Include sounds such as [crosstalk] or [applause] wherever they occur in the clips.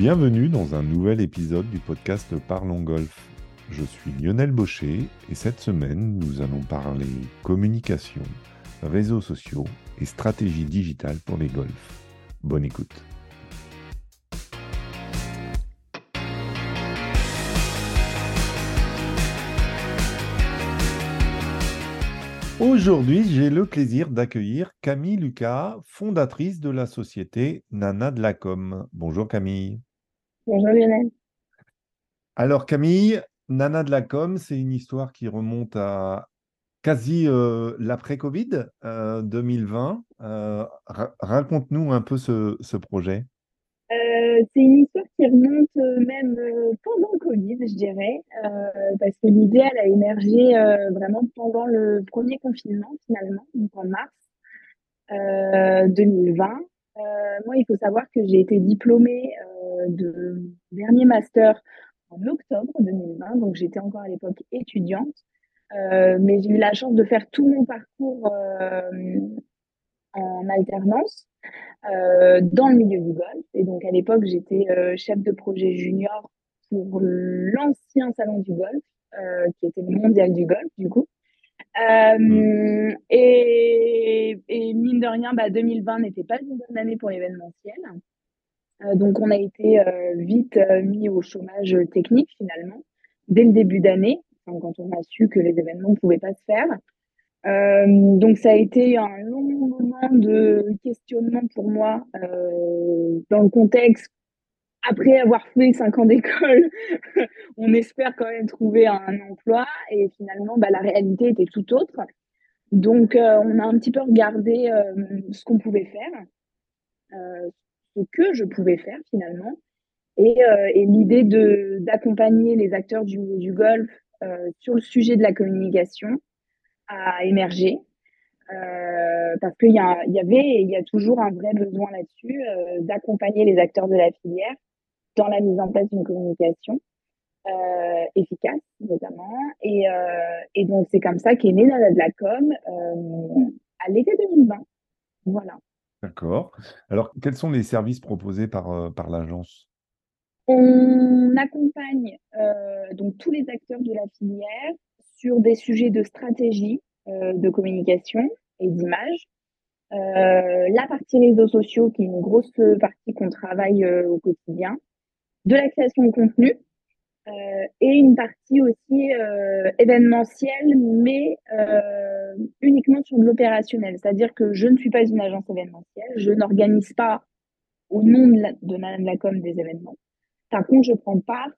Bienvenue dans un nouvel épisode du podcast Parlons Golf. Je suis Lionel Baucher et cette semaine nous allons parler communication, réseaux sociaux et stratégie digitale pour les golfs. Bonne écoute. Aujourd'hui, j'ai le plaisir d'accueillir Camille Lucas, fondatrice de la société Nana de la Com. Bonjour Camille. Bonjour Lionel. Alors Camille, Nana de la Com, c'est une histoire qui remonte à quasi euh, l'après-Covid 2020. Euh, euh, raconte-nous un peu ce projet. Euh, c'est une histoire qui remonte euh, même euh, pendant le Covid, je dirais, parce que l'idée, elle a émergé vraiment pendant le premier confinement, finalement, donc en mars 2020. moi, il faut savoir que j'ai été diplômée de dernier master en octobre 2020, donc j'étais encore à l'époque étudiante, mais j'ai eu la chance de faire tout mon parcours en alternance euh, dans le milieu du golf. Et donc à l'époque, j'étais euh, chef de projet junior pour l'ancien salon du golf, euh, qui était le mondial du golf du coup. Et, et, mine de rien, bah, 2020 n'était pas une bonne année pour l'événementiel. Donc on a été vite mis au chômage technique finalement dès le début d'année, quand on a su que les événements ne pouvaient pas se faire. Euh, donc ça a été un long moment de questionnement pour moi euh, dans le contexte. Après avoir fait cinq ans d'école, [laughs] on espère quand même trouver un emploi et finalement bah, la réalité était tout autre. Donc euh, on a un petit peu regardé ce qu'on pouvait faire, ce que je pouvais faire finalement, et, et l'idée de d'accompagner les acteurs du, du golf sur le sujet de la communication à émerger. Euh, parce qu'il y, y, avait et il y a toujours un vrai besoin là-dessus euh, d'accompagner les acteurs de la filière dans la mise en place d'une communication euh, efficace notamment. Et, et donc c'est comme ça qu'est née la com à l'été 2020. Voilà. D'accord. Alors quels sont les services proposés par, par l'agence? On accompagne donc tous les acteurs de la filière sur des sujets de stratégie, euh, de communication et d'image. Euh, la partie réseaux sociaux, qui est une grosse partie qu'on travaille euh, au quotidien, de la création de contenu, et une partie aussi événementielle, mais uniquement sur de l'opérationnel. C'est-à-dire que je ne suis pas une agence événementielle, je n'organise pas au nom de, la, de Madame Lacom des événements. Par contre, je prends part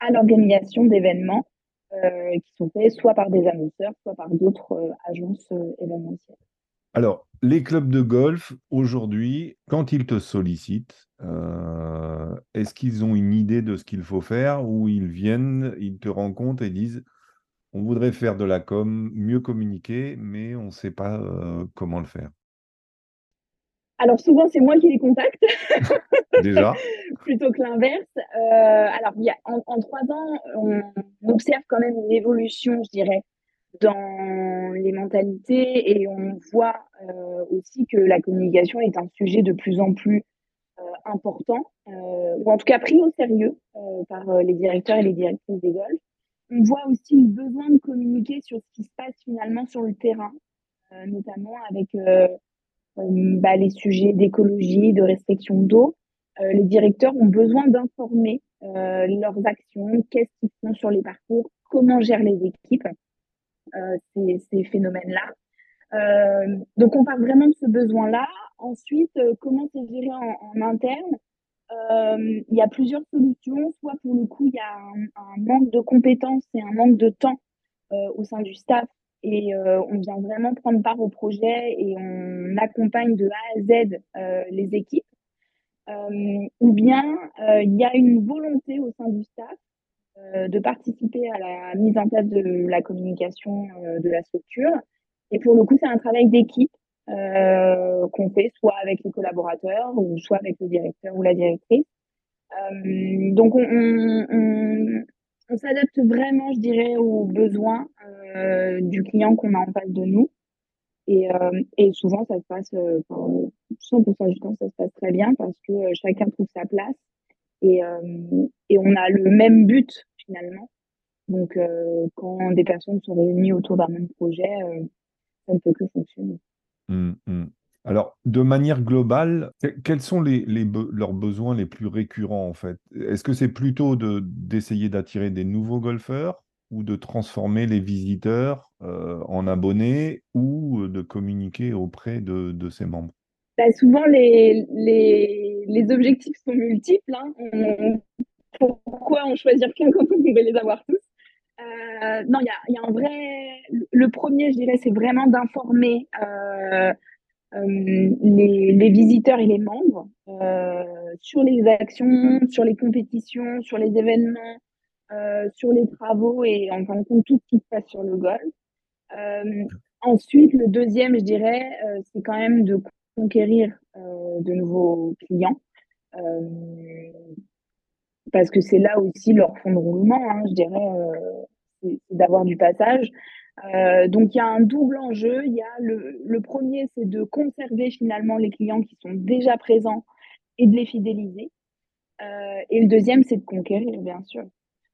à l'organisation d'événements euh, qui sont faits soit par des annonceurs, soit par d'autres euh, agences euh, événementielles. Alors, les clubs de golf, aujourd'hui, quand ils te sollicitent, est-ce qu'ils ont une idée de ce qu'il faut faire ou ils viennent, ils te rencontrent et disent on voudrait faire de la com, mieux communiquer, mais on ne sait pas comment le faire? Alors souvent, c'est moi qui les contacte. [laughs] Déjà. Plutôt que l'inverse. Euh, alors, il y a, en, trois ans, on observe quand même une évolution, je dirais, dans les mentalités et on voit euh, aussi que la communication est un sujet de plus en plus euh, important, ou en tout cas pris au sérieux par les directeurs et les directrices des golfs. On voit aussi le besoin de communiquer sur ce qui se passe finalement sur le terrain, notamment avec euh, bah, les sujets d'écologie, de restriction d'eau, euh, les directeurs ont besoin d'informer euh, leurs actions, qu'est-ce qu'ils font sur les parcours, comment gèrent les équipes ces, ces phénomènes-là. Euh, donc on parle vraiment de ce besoin-là. Ensuite, euh, comment c'est géré en, interne? Euh, Il y a plusieurs solutions. Soit pour le coup, il y a un, manque de compétences et un manque de temps au sein du staff et euh, on vient vraiment prendre part au projet et on accompagne de A à Z euh, les équipes. Euh, ou bien il y a une volonté au sein du staff de participer à la mise en place de la communication de la structure. Et pour le coup, c'est un travail d'équipe euh, qu'on fait soit avec les collaborateurs ou soit avec le directeur ou la directrice. Euh, donc on, on, s'adapte vraiment, je dirais, aux besoins euh, du client qu'on a en face de nous. Et, euh, et souvent, ça se passe, euh, 100% du temps, ça se passe très bien parce que euh, chacun trouve sa place et, et on a le même but finalement. Donc, quand des personnes sont réunies autour d'un même projet, ça ne peut que fonctionner. Mmh, mmh. Alors, de manière globale, quels sont les, leurs besoins les plus récurrents en fait? Est-ce que c'est plutôt d'essayer d'attirer des nouveaux golfeurs ou de transformer les visiteurs euh, en abonnés ou de communiquer auprès de, ses membres? Bah, Souvent, les, les, objectifs sont multiples. Hein. pourquoi en choisir qu'un quand on pourrait les avoir tous? Euh, Non, il y a, un vrai... Le premier, je dirais, c'est vraiment d'informer euh, euh, les, visiteurs et les membres sur les actions, sur les compétitions, sur les événements, sur les travaux et en fin de compte tout ce qui se passe sur le golf. ensuite, le deuxième, je dirais, c'est quand même de conquérir de nouveaux clients parce que c'est là aussi leur fond de roulement, hein, je dirais, c'est d'avoir du passage. Euh, donc il y a un double enjeu. Il y a le, le premier, c'est de conserver finalement les clients qui sont déjà présents et de les fidéliser. Euh, et le deuxième, c'est de conquérir, bien sûr.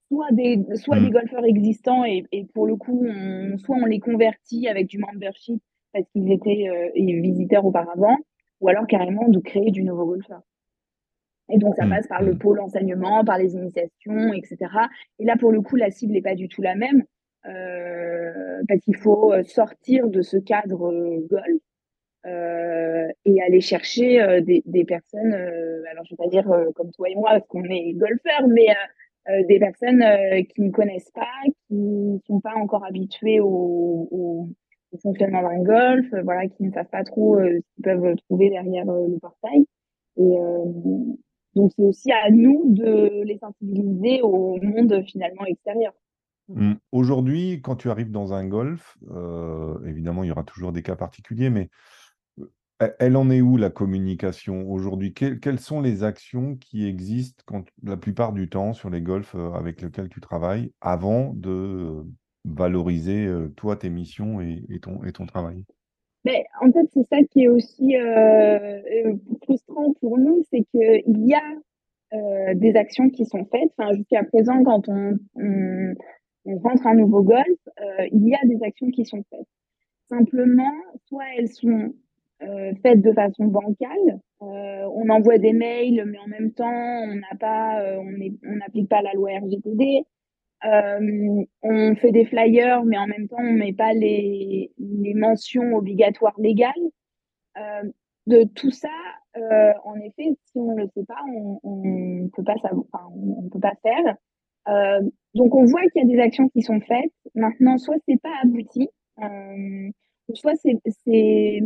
Soit des, soit des mmh. golfeurs existants et, et pour le coup, on, soit on les convertit avec du membership parce qu'ils étaient euh, visiteurs auparavant, ou alors carrément de créer du nouveau golfeur. Et donc, ça mmh. passe par le pôle enseignement, par les initiations, etc. Et là, pour le coup, la cible n'est pas du tout la même. Euh, parce qu'il faut euh, sortir de ce cadre euh, golf et aller chercher des, des, personnes, alors je vais pas dire comme toi et moi, parce qu'on est golfeurs, mais des personnes qui ne connaissent pas, qui ne sont pas encore habituées au, au, fonctionnement d'un golf, voilà, qui ne savent pas trop ce qu'ils peuvent trouver derrière le portail. Et donc c'est aussi à nous de les sensibiliser au monde finalement extérieur. Mmh. Aujourd'hui, quand tu arrives dans un golf, euh, évidemment, il y aura toujours des cas particuliers, mais euh, elle en est où la communication aujourd'hui? quelles sont les actions qui existent quand, la plupart du temps sur les golfs euh, avec lesquels tu travailles avant de valoriser toi, tes missions et, ton, et ton travail? Mais en fait, c'est ça qui est aussi frustrant pour nous, c'est qu'il y a des actions qui sont faites. Enfin, jusqu'à présent, quand on, on rentre un nouveau golf, il y a des actions qui sont faites. Simplement, soit elles sont faites de façon bancale, on envoie des mails, mais en même temps, on n'a pas, on n'applique pas la loi RGPD. On fait des flyers, mais en même temps, on met pas les, les mentions obligatoires légales. de tout ça, en effet, si on ne le sait pas, on ne peut pas on, on peut pas faire. Euh, donc on voit qu'il y a des actions qui sont faites. Maintenant, soit c'est pas abouti, euh, soit c'est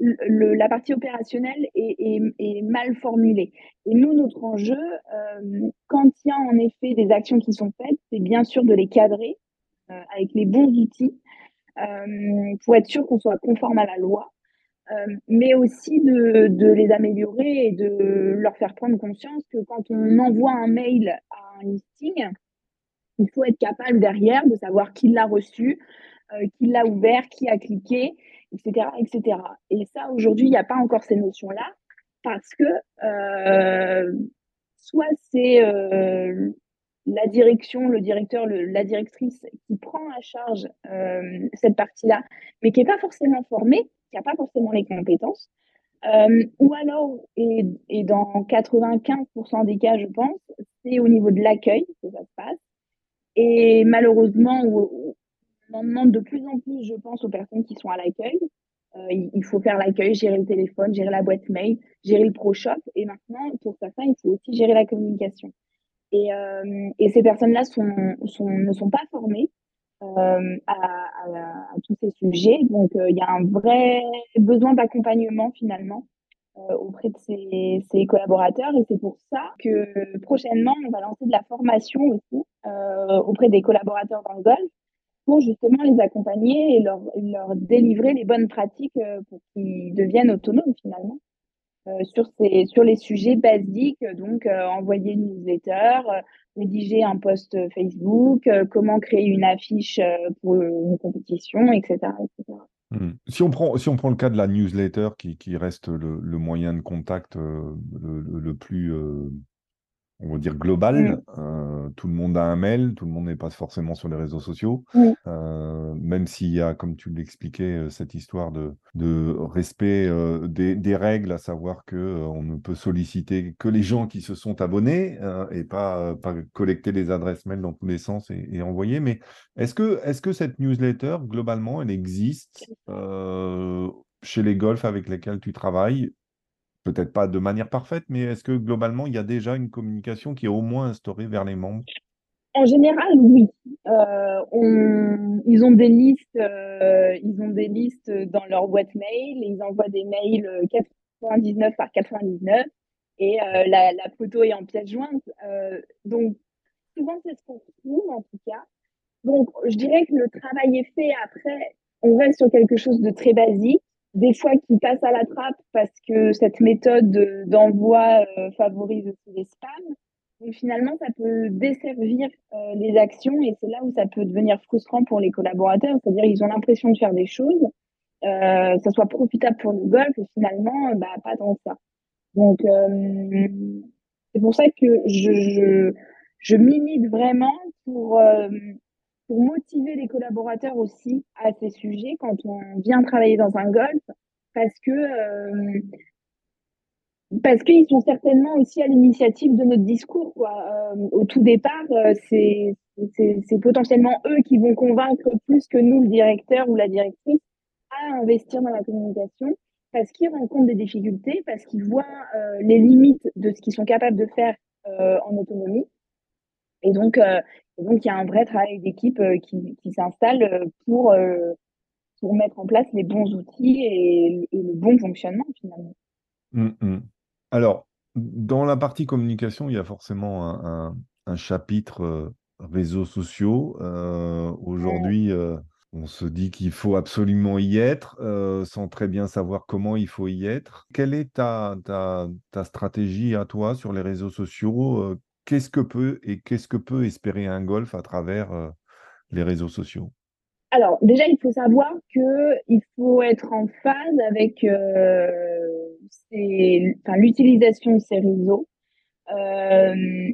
la partie opérationnelle est, mal formulée. Et nous, notre enjeu, euh, quand il y a en effet des actions qui sont faites, c'est bien sûr de les cadrer euh, avec les bons outils euh, pour être sûr qu'on soit conforme à la loi, mais aussi de, les améliorer et de leur faire prendre conscience que quand on envoie un mail à un listing, il faut être capable derrière de savoir qui l'a reçu, qui l'a ouvert, qui a cliqué, etc. etc. Et ça, aujourd'hui, il n'y a pas encore ces notions-là parce que euh, soit c'est euh, la direction, le directeur, la directrice qui prend à charge euh, cette partie-là, mais qui n'est pas forcément formée, qui n'a pas forcément les compétences. Ou alors, et, dans 95% des cas, je pense, c'est au niveau de l'accueil que ça se passe. Et malheureusement, en demande de plus en plus, je pense, aux personnes qui sont à l'accueil. Euh, il faut faire l'accueil, gérer le téléphone, gérer la boîte mail, gérer le pro shop. Et maintenant, pour certains, il faut aussi gérer la communication. Et, euh, ces personnes-là ne sont pas formées euh, à, tous ces sujets. Donc, il y a un vrai besoin d'accompagnement finalement auprès de ses collaborateurs. Et c'est pour ça que prochainement, on va lancer de la formation aussi auprès des collaborateurs dans le golf pour justement les accompagner et leur, leur délivrer les bonnes pratiques euh, pour qu'ils deviennent autonomes finalement. Euh, sur, ces, sur les sujets basiques, donc euh, envoyer une newsletter, rédiger un post Facebook, comment créer une affiche pour une compétition, etc. Hmm. Si, on prend, si on prend le cas de la newsletter qui, qui reste le, moyen de contact le, plus on va dire, global. Mm. tout le monde a un mail, tout le monde n'est pas forcément sur les réseaux sociaux. même s'il y a, comme tu l'expliquais, cette histoire de, de respect des, règles, à savoir que on ne peut solliciter que les gens qui se sont abonnés et pas, pas collecter les adresses mail dans tous les sens et, et envoyer. Mais est-ce que, est -ce que cette newsletter, globalement, elle existe chez les golfs avec lesquels tu travailles Peut-être pas de manière parfaite, mais est-ce que globalement, il y a déjà une communication qui est au moins instaurée vers les membres? En général, oui. Euh, ils ont des listes, euh, ils ont des listes dans leur boîte mail. Ils envoient des mails 99 par 99 et euh, la, la, photo est en pièce jointe. donc souvent, c'est ce qu'on trouve en tout cas. Donc, je dirais que le travail est fait. Après, on reste sur quelque chose de très basique des fois qui passent à la trappe parce que cette méthode d'envoi euh, favorise aussi les spams. Donc finalement, ça peut desservir euh, les actions et c'est là où ça peut devenir frustrant pour les collaborateurs. C'est-à-dire ils ont l'impression de faire des choses, euh, ça soit profitable pour le golf et finalement, bah, pas tant ça. Donc euh, c'est pour ça que je, je, je milite vraiment pour pour motiver les collaborateurs aussi à ces sujets quand on vient travailler dans un golf, parce que euh, parce qu'ils sont certainement aussi à l'initiative de notre discours. Quoi. Euh, au tout départ, euh, c'est potentiellement eux qui vont convaincre plus que nous, le directeur ou la directrice, à investir dans la communication parce qu'ils rencontrent des difficultés, parce qu'ils voient les limites de ce qu'ils sont capables de faire en autonomie. Et donc, donc, il y a un vrai travail d'équipe euh, qui, s'installe euh, pour, euh, pour mettre en place les bons outils et, le bon fonctionnement finalement. Mmh, mmh. Alors, dans la partie communication, il y a forcément un, chapitre réseaux sociaux. Aujourd'hui, on se dit qu'il faut absolument y être, sans très bien savoir comment il faut y être. Quelle est ta, ta, ta stratégie à toi sur les réseaux sociaux qu'est-ce que peut et qu'est-ce que peut espérer un golf à travers euh, les réseaux sociaux? Alors déjà, il faut savoir que il faut être en phase avec euh, l'utilisation de ces réseaux. Euh,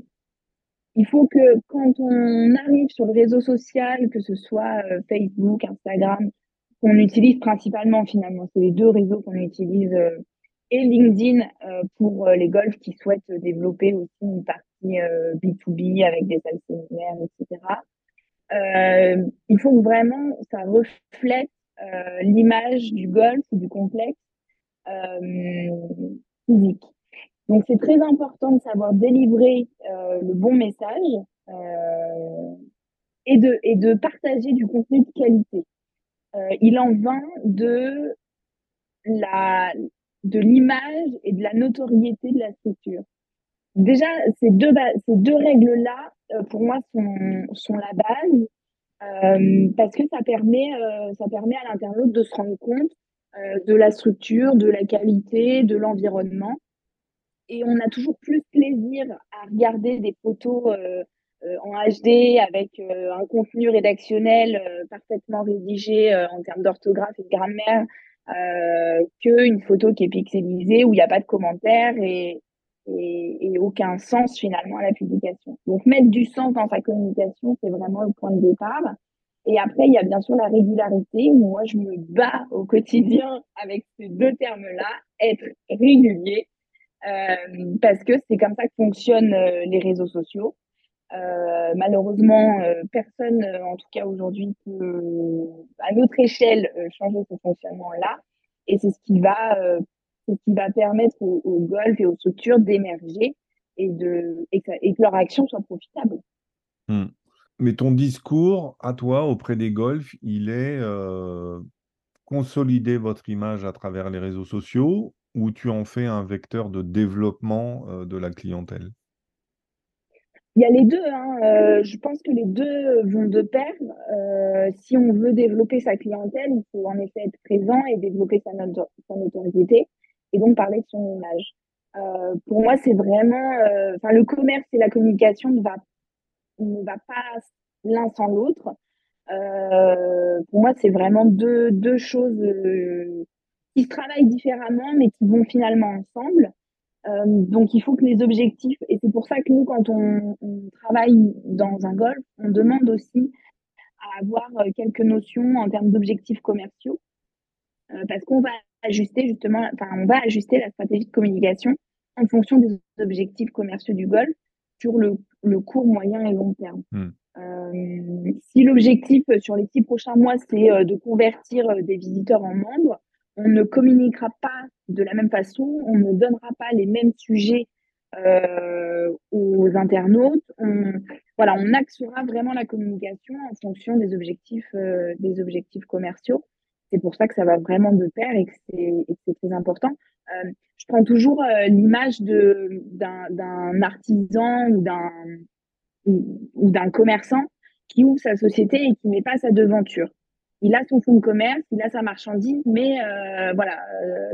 il faut que quand on arrive sur le réseau social, que ce soit Facebook, Instagram, qu'on utilise principalement finalement, c'est les deux réseaux qu'on utilise et LinkedIn pour les golfs qui souhaitent développer aussi une partie B2B euh, avec des salles séminaires, etc. Euh, il faut que vraiment ça reflète euh, l'image du golf du complexe physique. Donc c'est très important de savoir délivrer le bon message et de et de partager du contenu de qualité. il en va de la de l'image et de la notoriété de la structure déjà, ces deux, ces deux règles-là, euh, pour moi, sont, sont la base euh, parce que ça permet, euh, ça permet à l'internaute de se rendre compte de la structure, de la qualité, de l'environnement. Et on a toujours plus plaisir à regarder des photos en HD avec un contenu rédactionnel parfaitement rédigé en termes d'orthographe et de grammaire qu'une photo qui est pixelisée où il n'y a pas de commentaires et, et, aucun sens finalement à la publication. Donc mettre du sens dans sa communication, c'est vraiment le point de départ. Et après, il y a bien sûr la régularité. Moi, je me bats au quotidien avec ces deux termes-là, être régulier, euh, parce que c'est comme ça que fonctionnent euh, les réseaux sociaux. Euh, malheureusement, euh, personne, euh, en tout cas aujourd'hui, peut, à notre échelle, changer ce fonctionnement-là. Et c'est ce qui va ce qui va permettre au, golf et aux structures d'émerger et, de, et que, leur action soit profitable. Hmm. Mais ton discours à toi auprès des golfs, il est consolider votre image à travers les réseaux sociaux ou tu en fais un vecteur de développement de la clientèle? Il y a les deux. Hein. Euh, je pense que les deux vont de pair. si on veut développer sa clientèle, il faut en effet être présent et développer sa, notoriété et donc parler de son image. Euh, pour moi, c'est vraiment, euh, enfin, le commerce et la communication ne va, ne va pas l'un sans l'autre. Euh, pour moi, c'est vraiment deux, deux choses qui se travaillent différemment, mais qui vont finalement ensemble. Donc, il faut que les objectifs, et c'est pour ça que nous, quand on, travaille dans un golf, on demande aussi à avoir quelques notions en termes d'objectifs commerciaux, parce qu'on va ajuster justement, enfin, on va ajuster la stratégie de communication en fonction des objectifs commerciaux du golf sur le, court, moyen et long terme. Hmm. Euh, si l'objectif sur les six prochains mois, c'est euh, de convertir euh, des visiteurs en membres, on ne communiquera pas de la même façon, on ne donnera pas les mêmes sujets aux internautes. On, voilà, on axera vraiment la communication en fonction des objectifs, des objectifs commerciaux. C'est pour ça que ça va vraiment de pair et que c'est très important. Euh, je prends toujours euh, l'image d'un artisan ou d'un ou, d'un commerçant qui ouvre sa société et qui met pas sa devanture. Il a son fonds de commerce, il a sa marchandise, mais euh, voilà,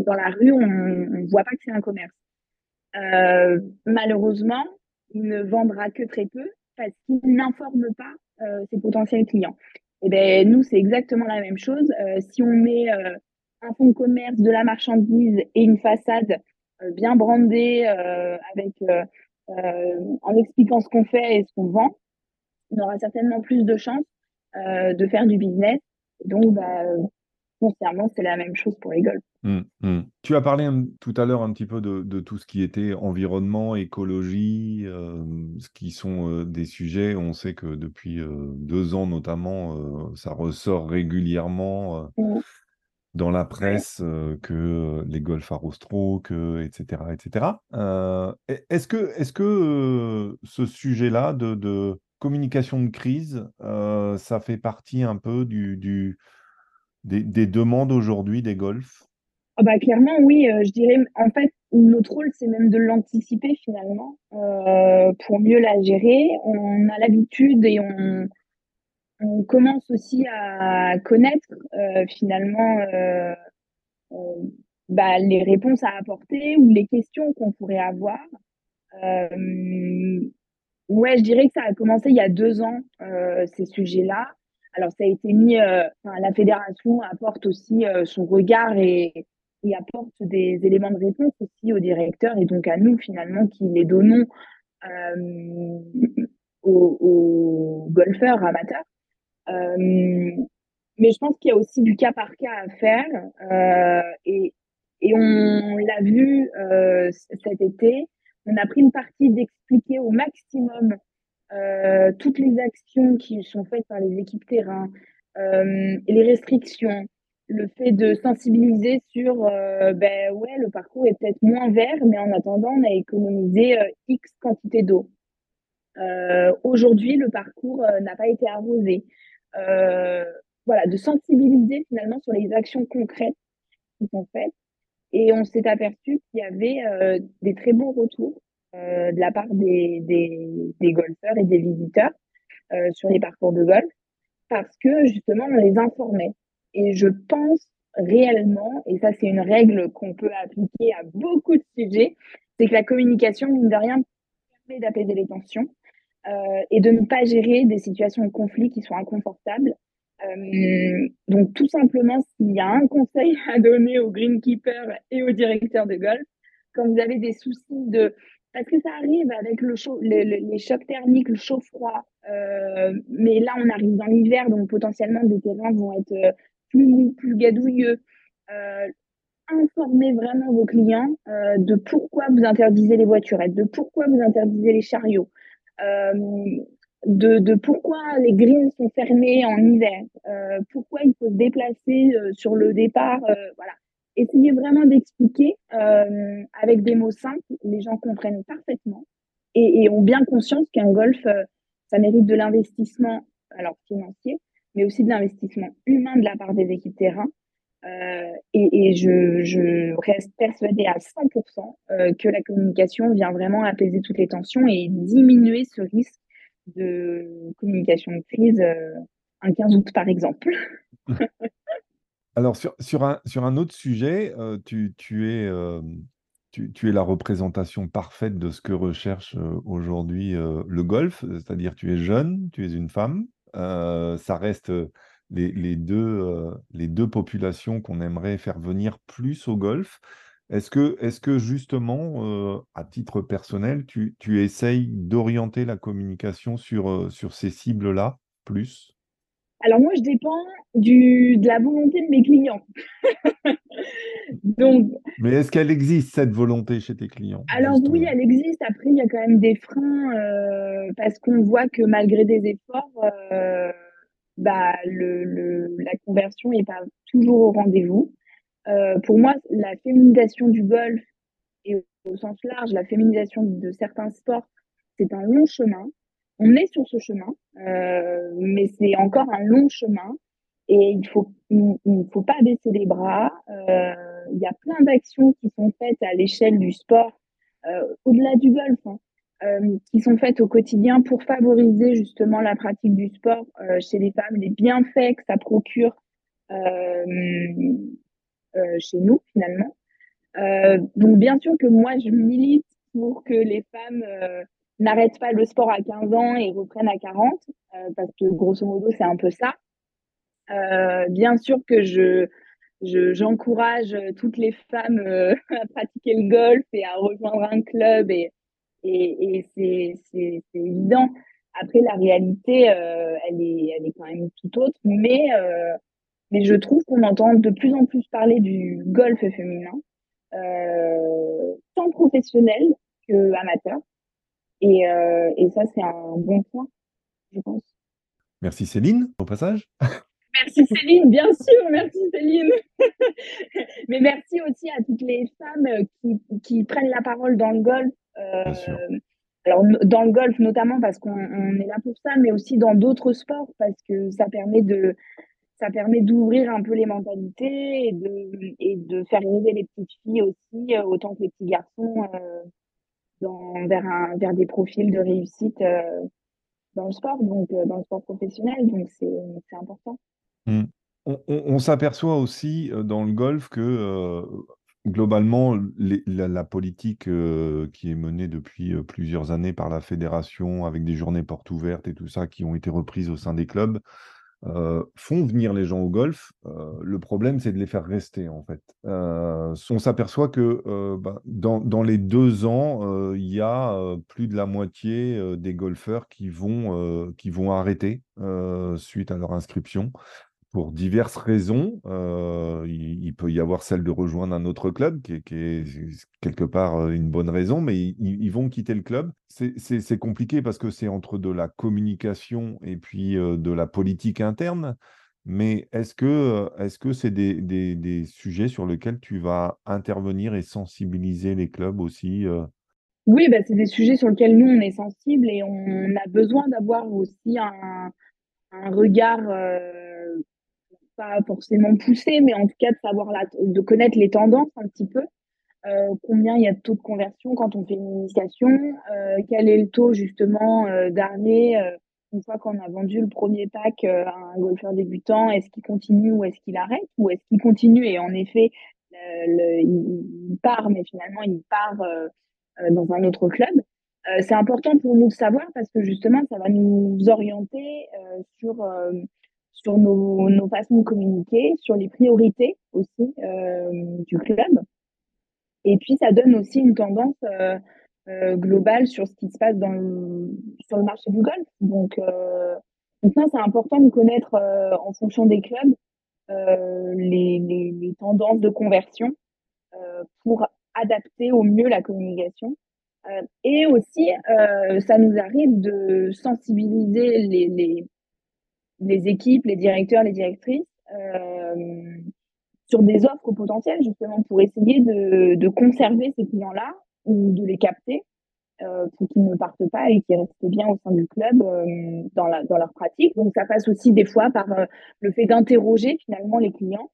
dans la rue, on ne voit pas que c'est un commerce. malheureusement, il ne vendra que très peu parce qu'il n'informe pas ses potentiels clients. Et eh ben nous, c'est exactement la même chose. si on met un fonds de commerce, de la marchandise et une façade euh, bien brandée euh, avec euh, en expliquant ce qu'on fait et ce qu'on vend, on aura certainement plus de chances de faire du business. Donc, bah, foncièrement, c'est la même chose pour les golfs. Mmh, mmh. Tu as parlé tout à l'heure un petit peu de, tout ce qui était environnement, écologie, ce qui sont des sujets. On sait que depuis deux ans notamment, ça ressort régulièrement. Mmh dans la presse que les golfs arrosent trop, que, etc. etc. est-ce que, est que ce sujet-là de, communication de crise, ça fait partie un peu du, des, demandes aujourd'hui des golfs? Ah bah, Clairement, oui. je dirais, en fait, notre rôle, c'est même de l'anticiper finalement pour mieux la gérer. On a l'habitude et on on commence aussi à connaître euh, finalement euh, euh, bah, les réponses à apporter ou les questions qu'on pourrait avoir. Ouais, je dirais que ça a commencé il y a deux ans, ces sujets-là. Alors, ça a été mis, la fédération apporte aussi son regard et, apporte des éléments de réponse aussi aux directeurs et donc à nous, finalement, qui les donnons aux, golfeurs amateurs. Euh, mais je pense qu'il y a aussi du cas par cas à faire. Euh, et, et on l'a vu euh, cet été. On a pris une partie d'expliquer au maximum euh, toutes les actions qui sont faites par les équipes terrain, euh, les restrictions, le fait de sensibiliser sur euh, ben ouais le parcours est peut-être moins vert mais en attendant on a économisé x quantité d'eau aujourd'hui le parcours n'a pas été arrosé euh, voilà, de sensibiliser finalement sur les actions concrètes qui sont faites. Et on s'est aperçu qu'il y avait euh, des très bons retours euh, de la part des, des, des, golfeurs et des visiteurs euh, sur les parcours de golf parce que justement on les informait. Et je pense réellement, et ça c'est une règle qu'on peut appliquer à beaucoup de sujets, c'est que la communication, mine de rien, permet d'apaiser les tensions euh, et de ne pas gérer des situations de conflit qui sont inconfortables. Euh, donc tout simplement, s'il y a un conseil à donner aux greenkeepers et aux directeurs de golf, quand vous avez des soucis de... Parce que ça arrive avec le les chocs thermiques, le chaud-froid, euh, mais là on arrive dans l'hiver, donc potentiellement des terrains vont être euh, plus plus gadouilleux. Informez vraiment vos clients de pourquoi vous interdisez les voiturettes, de pourquoi vous interdisez les chariots, de, de, pourquoi les greens sont fermés en hiver, euh, pourquoi il faut se déplacer euh, sur le départ, voilà. Essayez vraiment d'expliquer avec des mots simples, les gens comprennent parfaitement et, et ont bien conscience qu'un golf, ça mérite de l'investissement, alors financier, mais aussi de l'investissement humain de la part des équipes terrain. Euh, et, et je, je, reste persuadée à 100% euh, que la communication vient vraiment apaiser toutes les tensions et diminuer ce risque de communication de crise euh, un 15 août, par exemple. [laughs] Alors, sur, sur, un, sur un autre sujet, tu, tu, es, tu, tu, es la représentation parfaite de ce que recherche aujourd'hui le golf, c'est-à-dire tu es jeune, tu es une femme, ça reste les, deux, euh, les deux populations qu'on aimerait faire venir plus au golf. Est-ce que, est que justement, euh, à titre personnel, tu, tu essayes d'orienter la communication sur, euh, sur ces cibles-là plus? Alors moi, je dépends du, de la volonté de mes clients. Donc, Mais est-ce qu'elle existe, cette volonté chez tes clients Alors oui, elle existe. Après, il y a quand même des freins euh, parce qu'on voit que malgré des efforts, bah, le, le, la conversion n'est pas toujours au rendez-vous. Euh, pour moi, la féminisation du golf et au sens large, la féminisation de certains sports, c'est un long chemin. On est sur ce chemin, euh, mais c'est encore un long chemin et il faut il, faut pas baisser les bras. Euh, il y a plein d'actions qui sont faites à l'échelle du sport, euh, au-delà du golf, hein, qui sont faites au quotidien pour favoriser justement la pratique du sport chez les femmes, les bienfaits que ça procure chez nous finalement. Euh, donc bien sûr que moi je milite pour que les femmes euh, n'arrêtent pas le sport à 15 ans et reprennent à 40, parce que grosso modo c'est un peu ça. bien sûr que je j'encourage toutes les femmes [laughs] à pratiquer le golf et à rejoindre un club et, et, et c'est évident. Après, la réalité, elle, est, elle est quand même tout autre, mais mais je trouve qu'on entend de plus en plus parler du golf féminin, euh, tant professionnel que amateur. Et, euh, et ça, c'est un bon point, je pense. Merci Céline, au passage. [laughs] Merci Céline, bien sûr, merci Céline. [laughs] Mais merci aussi à toutes les femmes qui, qui prennent la parole dans le golf. Euh, bien sûr. Alors, dans le golf notamment parce qu'on est là pour ça, mais aussi dans d'autres sports parce que ça permet de, ça permet d'ouvrir un peu les mentalités et de, faire aider les petites filles aussi, euh, autant que les petits garçons, euh, vers, des profils de réussite euh, dans le sport, donc dans le sport professionnel. Donc, c'est important. Mmh. On, s'aperçoit aussi dans le golf que globalement, la, politique qui est menée depuis plusieurs années par la fédération, avec des journées portes ouvertes et tout ça, qui ont été reprises au sein des clubs, euh, font venir les gens au golf. Euh, le problème, c'est de les faire rester, en fait. Euh, on s'aperçoit que bah, dans, dans, les deux ans, il y a plus de la moitié des golfeurs qui vont, qui vont arrêter suite à leur inscription pour diverses raisons. Euh, il, peut y avoir celle de rejoindre un autre club, qui est, quelque part euh, une bonne raison, mais ils, vont quitter le club. C'est compliqué parce que c'est entre de la communication et puis euh, de la politique interne. Mais est-ce que est-ce que c'est des, des, sujets sur lesquels tu vas intervenir et sensibiliser les clubs aussi Oui, bah, c'est des sujets sur lesquels nous, on est sensibles et on a besoin d'avoir aussi un, un regard pas forcément poussé, mais en tout cas de savoir la, de connaître les tendances un petit peu. Euh, combien il y a de taux de conversion quand on fait une initiation, euh, quel est le taux justement euh, d'arrêt une fois qu'on a vendu le premier pack à un golfeur débutant, est-ce qu'il continue ou est-ce qu'il arrête? Ou est-ce qu'il continue? Et en effet il, part mais finalement il part dans un autre club. c'est important pour nous de savoir parce que justement ça va nous orienter sur sur nos, nos, façons de communiquer, sur les priorités aussi euh, du club. Et puis, ça donne aussi une tendance euh, euh, globale sur ce qui se passe dans le, sur le marché du golf. Donc, euh, donc ça, c'est important de connaître euh, en fonction des clubs euh, les, les, les, tendances de conversion pour adapter au mieux la communication. et aussi, ça nous arrive de sensibiliser les, les les équipes, les directeurs, les directrices euh, sur des offres potentielles justement pour essayer de, de conserver ces clients-là ou de les capter euh, pour qu'ils ne partent pas et qu'ils restent bien au sein du club euh, dans, la, dans leur pratique. Donc ça passe aussi des fois par euh, le fait d'interroger finalement les clients,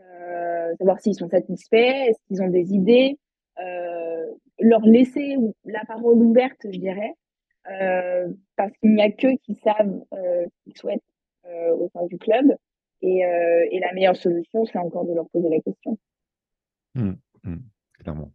euh, savoir s'ils sont satisfaits, est-ce qu'ils ont des idées, leur laisser la parole ouverte, je dirais, euh, parce qu'il n'y a qu'eux qui savent euh, qu'ils souhaitent euh, au sein du club. Et, et, la meilleure solution, c'est encore de leur poser la question. Mmh, mmh, clairement.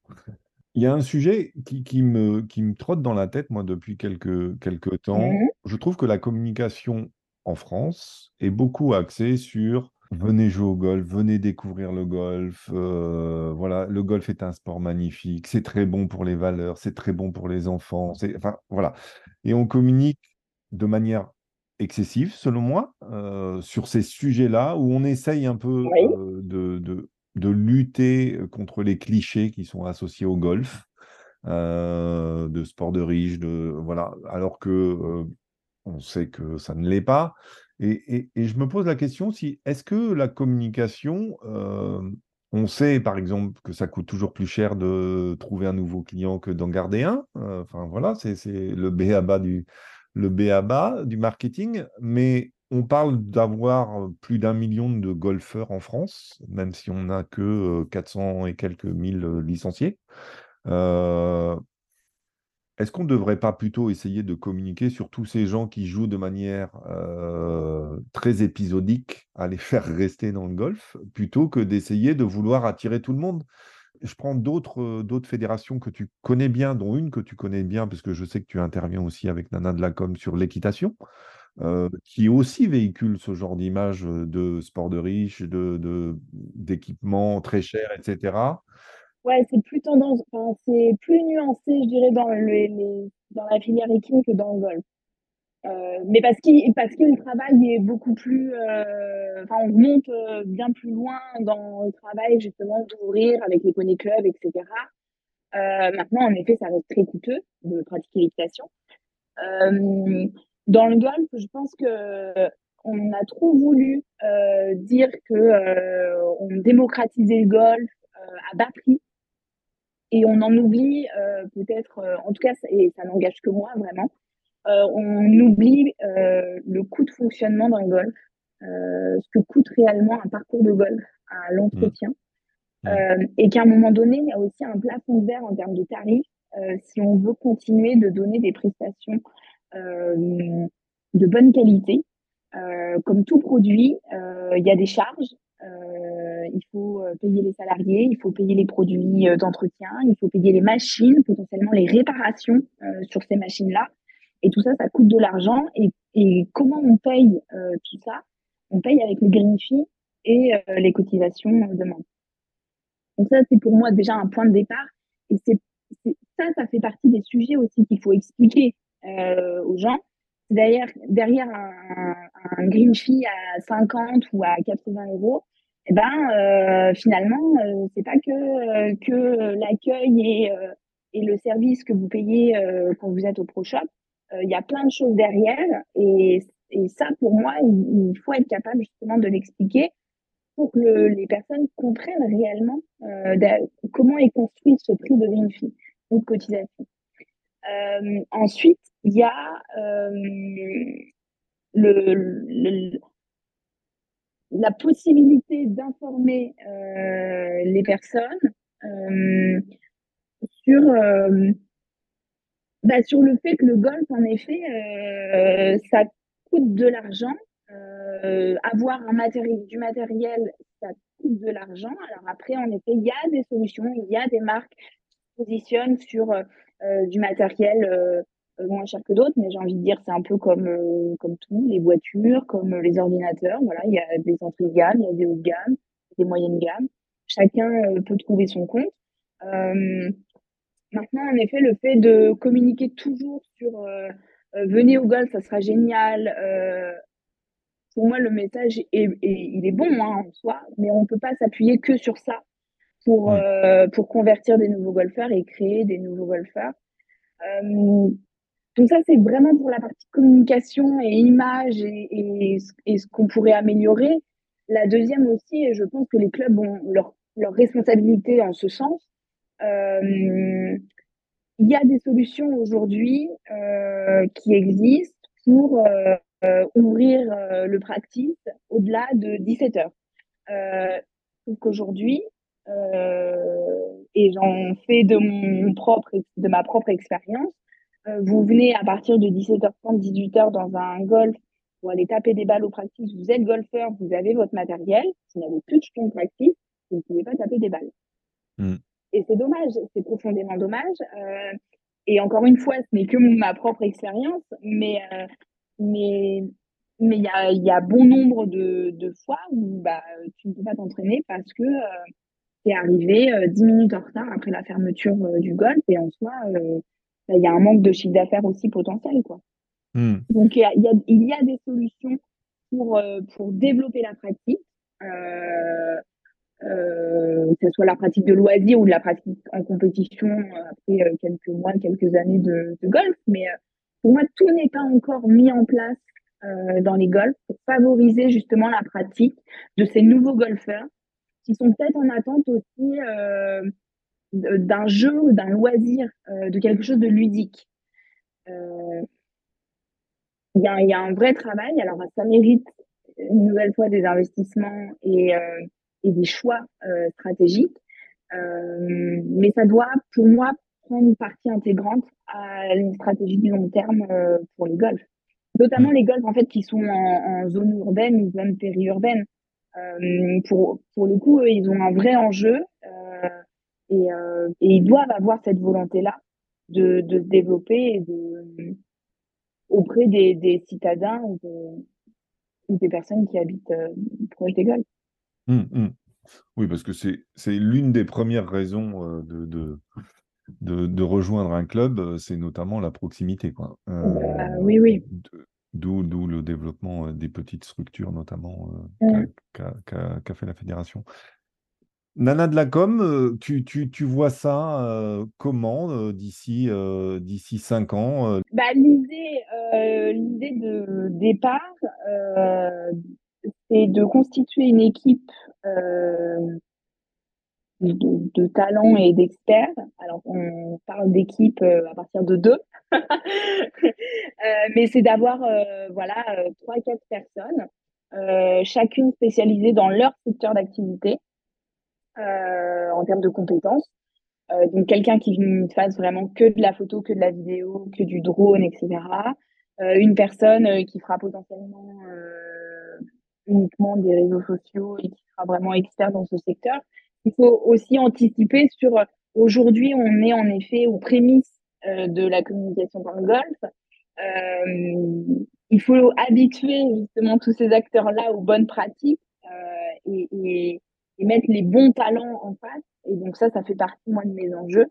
Il y a un sujet qui, qui, me, qui me trotte dans la tête, moi, depuis quelques, quelques temps. Mmh. Je trouve que la communication en France est beaucoup axée sur Venez jouer au golf, venez découvrir le golf. euh, voilà, le golf est un sport magnifique. C'est très bon pour les valeurs, c'est très bon pour les enfants. c'est- Enfin, voilà. Et on communique de manière excessive, selon moi, euh, sur ces sujets-là, où on essaye un peu Oui, euh, de, de- de lutter contre les clichés qui sont associés au golf, euh, de sport de riche, de voilà, alors que euh, on sait que ça ne l'est pas. Et, je me pose la question si est-ce que la communication, euh, on sait par exemple que ça coûte toujours plus cher de trouver un nouveau client que d'en garder un. euh, Enfin voilà, c'est le b.a.-ba du le du marketing. Mais on parle d'avoir plus d'un million de golfeurs en France, même si on n'a que euh, 400 et quelques mille euh, licenciés. Euh, est-ce qu'on ne devrait pas plutôt essayer de communiquer sur tous ces gens qui jouent de manière euh, très épisodique à les faire rester dans le golf, plutôt que d'essayer de vouloir attirer tout le monde? Je prends d'autres euh, d'autres fédérations que tu connais bien, dont une que tu connais bien, parce que je sais que tu interviens aussi avec Nana de la Com sur l'équitation, euh, qui aussi véhicule ce genre d'image de sport de riche, d'équipements très chers, etc. ouais, c'est plus tendance, enfin, c'est plus nuancé, je dirais, dans le, les, dans la filière équine que dans le golf. Euh, mais parce qu'il parce que le travail est beaucoup plus, euh, enfin, on remonte euh, bien plus loin dans le travail justement d'ouvrir avec les poney clubs, etc. Euh, maintenant, en effet, ça reste très coûteux de pratiquer l'équitation. Euh, dans le golf, je pense que on a trop voulu dire que on démocratisait le golf à bas prix et on en oublie euh, peut-être, euh, en tout cas, et ça n'engage que moi vraiment, euh, on oublie euh, le coût de fonctionnement d'un golf, euh, ce que coûte réellement un parcours de golf à l'entretien, mm, euh, et qu'à un moment donné, il y a aussi un plafond de verre en termes de tarifs euh, si on veut continuer de donner des prestations euh, de bonne qualité. Euh, comme tout produit, euh, il y a des charges. Euh, il faut euh, payer les salariés, il faut payer les produits euh, d'entretien, il faut payer les machines, potentiellement les réparations sur ces machines-là. Et tout ça, ça coûte de l'argent. Et, et comment on paye tout ça? On paye avec les green fees et les cotisations de membres. Donc ça, c'est pour moi déjà un point de départ. Et c'est ça, ça fait partie des sujets aussi qu'il faut expliquer aux gens. Derrière, derrière un, un green fee à 50 ou à 80 euros, eh ben, euh, finalement, euh, c'est pas que, euh, que l'accueil et, et le service que vous payez quand vous êtes au Pro Shop. Il y a plein de choses derrière. Et, et ça, pour moi, il, faut être capable justement de l'expliquer pour que le- les personnes comprennent réellement comment est construit ce prix de green fee ou de cotisation. Ensuite, il y a le- la possibilité d'informer euh, les personnes euh, sur, euh, bah, sur le fait que le golf, en effet, euh, ça coûte de l'argent. Euh, avoir un matériel, du matériel, ça coûte de l'argent. Alors après, en effet, il y a des solutions, il y a des marques qui se positionnent sur euh, du matériel moins cher que d'autres, mais j'ai envie de dire, c'est un peu comme, euh, comme tout, les voitures, comme les ordinateurs. Voilà, il y a des entrées de gamme, il y a des hauts de gamme, des moyennes gamme. Chacun euh, peut trouver son compte. Euh, Maintenant, en effet, le fait de communiquer toujours sur euh, euh, venez au golf, ça sera génial. euh, pour moi, le message est, est- il est bon hein, en soi, mais on ne peut pas s'appuyer que sur ça pour, euh, pour convertir des nouveaux golfeurs et créer des nouveaux golfeurs. Euh, donc ça, c'est vraiment pour la partie communication et image et, et, ce- qu'on pourrait améliorer. La deuxième aussi, et je pense que les clubs ont leur, leur responsabilité en ce sens. Euh, il y a des solutions aujourd'hui euh, qui existent pour euh, ouvrir le practice au-delà de 17 heures. Qu'aujourd'hui, euh, et j'en fais de, mon propre, de ma propre expérience, vous venez à partir de 17h30, 18h dans un golf pour aller taper des balles au practice, vous êtes golfeur, vous avez votre matériel, vous n'avez plus de jetons de practice, vous ne pouvez pas taper des balles. Mm. Et c'est dommage, c'est profondément dommage. Euh, et encore une fois, ce n'est que ma propre expérience, mais, euh, mais mais il y a, y a, bon nombre de, de fois où bah, tu ne peux pas t'entraîner parce que euh, tu es arrivé euh, 10 minutes en retard après la fermeture euh, du golf et en soi, euh, il y a un manque de chiffre d'affaires aussi potentiel. Quoi. Hmm. Donc, il y a, y, a, il y a des solutions pour, euh, pour développer la pratique. Euh, que ce soit la pratique de loisir ou de la pratique en compétition après quelques mois, quelques années de, de golf. Mais pour moi, tout n'est pas encore mis en place euh, dans les golfs pour favoriser justement la pratique de ces nouveaux golfeurs qui sont peut-être en attente aussi euh, d'un jeu, d'un loisir, euh, de quelque chose de ludique. Euh, il y, a, y, a, un vrai travail. Alors, ça mérite une nouvelle fois des investissements et, euh, et des choix euh, stratégiques. mais ça doit, pour moi, prendre une partie intégrante à une stratégie du long terme pour les golfs notamment les golfs en fait qui sont en, en zone urbaine ou zone périurbaine. Euh, pour pour le coup, eux, ils ont un vrai enjeu euh, et, euh, et, ils doivent avoir cette volonté là de, de se développer et de auprès des, des citadins ou, de, ou, des personnes qui habitent euh, proche des golfs. Mmh, mmh. Oui, parce que c'est c'est l'une des premières raisons euh, de, de de, de, rejoindre un club, c'est notamment la proximité. Quoi. Euh, oui, oui. D'où, d'où le développement des petites structures, notamment, euh, qu'a, qu'a, qu'a fait la fédération. Nana de la com, tu, tu, vois ça euh, comment d'ici, d'ici cinq ans bah, l'idée, de départ, c'est de constituer une équipe de, de talents et d'experts. Alors, on parle d'équipe euh, à partir de deux, [laughs] euh, mais c'est d'avoir euh, voilà trois quatre personnes, chacune spécialisée dans leur secteur d'activité en termes de compétences. donc quelqu'un qui ne fasse vraiment que de la photo, que de la vidéo, que du drone, etc. une personne qui fera potentiellement uniquement des réseaux sociaux et qui sera vraiment expert dans ce secteur il faut aussi anticiper sur aujourd'hui, on est en effet aux prémices euh, de la communication dans le golf. Euh, il faut habituer justement tous ces acteurs-là aux bonnes pratiques euh, et, et, mettre les bons talents en face. Et donc ça, ça fait partie moi de mes enjeux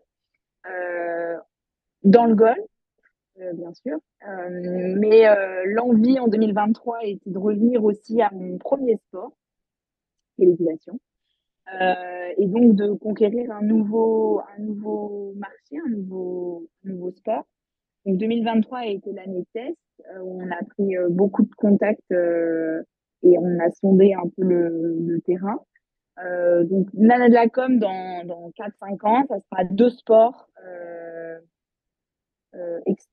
euh, dans le golf, euh, bien sûr. Euh, mais l'envie en 2023 était de revenir aussi à mon premier sport, qui est l'équitation. Euh, et donc de conquérir un nouveau, un nouveau marché, un nouveau, nouveau sport. Donc 2023 a été l'année test euh, où on a pris euh, beaucoup de contacts euh, et on a sondé un peu le, le terrain. Euh, donc Nana de la com dans, dans 4-5 ans, ça sera deux sports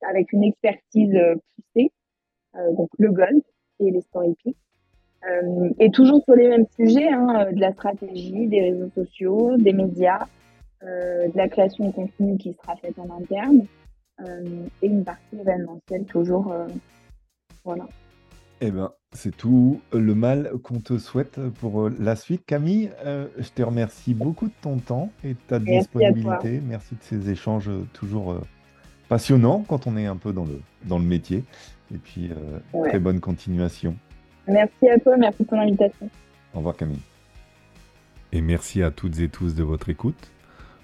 avec une expertise poussée, donc le golf et les sports. Euh, et toujours sur les mêmes sujets, hein, euh, de la stratégie, des réseaux sociaux, des médias, euh, de la création de contenu qui sera faite en interne, euh, et une partie événementielle toujours. Euh, voilà. Eh ben, c'est tout le mal qu'on te souhaite pour la suite. Camille, euh, je te remercie beaucoup de ton temps et de ta Merci disponibilité. Merci de ces échanges toujours passionnants quand on est un peu dans le, dans le métier. Et puis, ouais. très bonne continuation. Merci à toi, merci pour l'invitation. Au revoir Camille. Et merci à toutes et tous de votre écoute.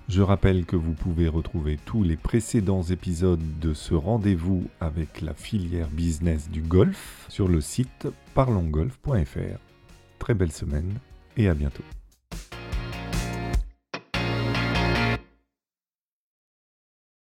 Je rappelle que vous pouvez retrouver tous les précédents épisodes de ce rendez-vous avec la filière business du golf sur le site parlongolf.fr. Très belle semaine et à bientôt.